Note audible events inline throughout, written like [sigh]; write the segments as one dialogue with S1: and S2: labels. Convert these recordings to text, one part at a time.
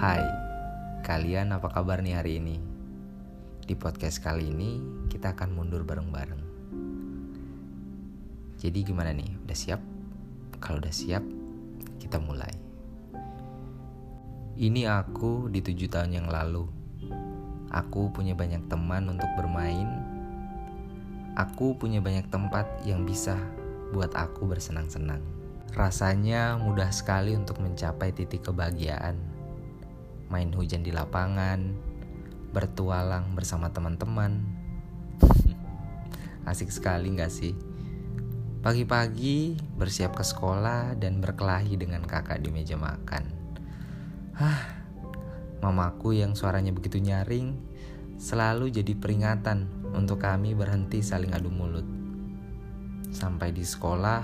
S1: Hai, kalian apa kabar nih hari ini? Di podcast kali ini kita akan mundur bareng-bareng. Jadi gimana nih? Udah siap? Kalau udah siap, kita mulai. Ini aku di tujuh tahun yang lalu. Aku punya banyak teman untuk bermain. Aku punya banyak tempat yang bisa buat aku bersenang-senang. Rasanya mudah sekali untuk mencapai titik kebahagiaan main hujan di lapangan, bertualang bersama teman-teman. [laughs] Asik sekali gak sih? Pagi-pagi bersiap ke sekolah dan berkelahi dengan kakak di meja makan. Hah, mamaku yang suaranya begitu nyaring selalu jadi peringatan untuk kami berhenti saling adu mulut. Sampai di sekolah,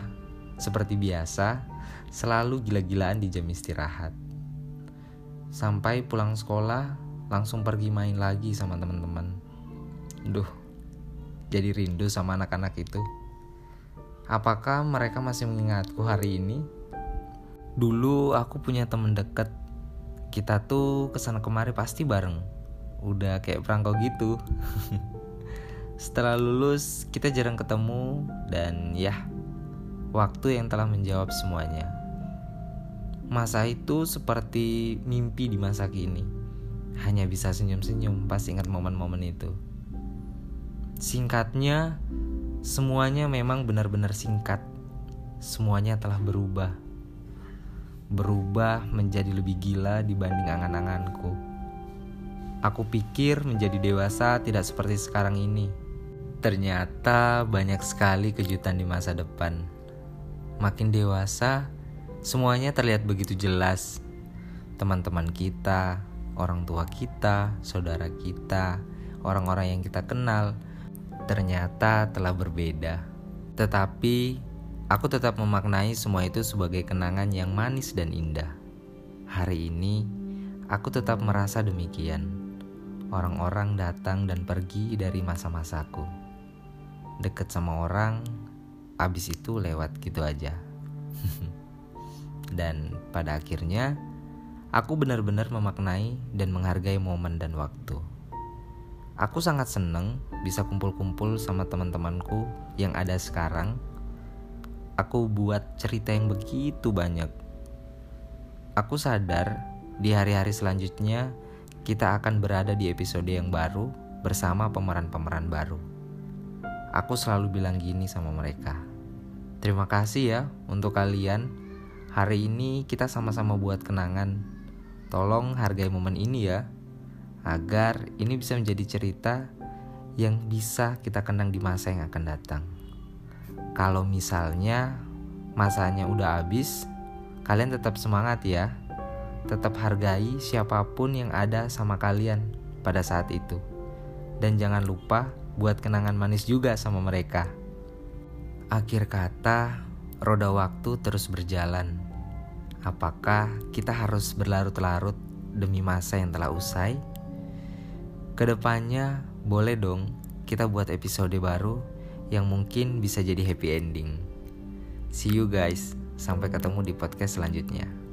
S1: seperti biasa, selalu gila-gilaan di jam istirahat Sampai pulang sekolah, langsung pergi main lagi sama teman-teman. Duh, jadi rindu sama anak-anak itu. Apakah mereka masih mengingatku hari ini? Dulu aku punya temen deket. Kita tuh ke sana kemari pasti bareng. Udah kayak perangkau gitu. [laughs] Setelah lulus, kita jarang ketemu dan ya, waktu yang telah menjawab semuanya. Masa itu seperti mimpi di masa kini. Hanya bisa senyum-senyum pas ingat momen-momen itu. Singkatnya, semuanya memang benar-benar singkat. Semuanya telah berubah. Berubah menjadi lebih gila dibanding angan-anganku. Aku pikir menjadi dewasa tidak seperti sekarang ini. Ternyata banyak sekali kejutan di masa depan. Makin dewasa, Semuanya terlihat begitu jelas. Teman-teman kita, orang tua kita, saudara kita, orang-orang yang kita kenal ternyata telah berbeda. Tetapi aku tetap memaknai semua itu sebagai kenangan yang manis dan indah. Hari ini aku tetap merasa demikian. Orang-orang datang dan pergi dari masa-masaku. Deket sama orang, abis itu lewat gitu aja. [laughs] Dan pada akhirnya, aku benar-benar memaknai dan menghargai momen dan waktu. Aku sangat seneng bisa kumpul-kumpul sama teman-temanku yang ada sekarang. Aku buat cerita yang begitu banyak. Aku sadar di hari-hari selanjutnya kita akan berada di episode yang baru bersama pemeran-pemeran baru. Aku selalu bilang gini sama mereka. Terima kasih ya untuk kalian Hari ini kita sama-sama buat kenangan. Tolong hargai momen ini ya, agar ini bisa menjadi cerita yang bisa kita kenang di masa yang akan datang. Kalau misalnya masanya udah habis, kalian tetap semangat ya. Tetap hargai siapa pun yang ada sama kalian pada saat itu. Dan jangan lupa buat kenangan manis juga sama mereka. Akhir kata, roda waktu terus berjalan Apakah kita harus berlarut-larut demi masa yang telah usai? Ke depannya boleh dong kita buat episode baru yang mungkin bisa jadi happy ending. See you guys, sampai ketemu di podcast selanjutnya.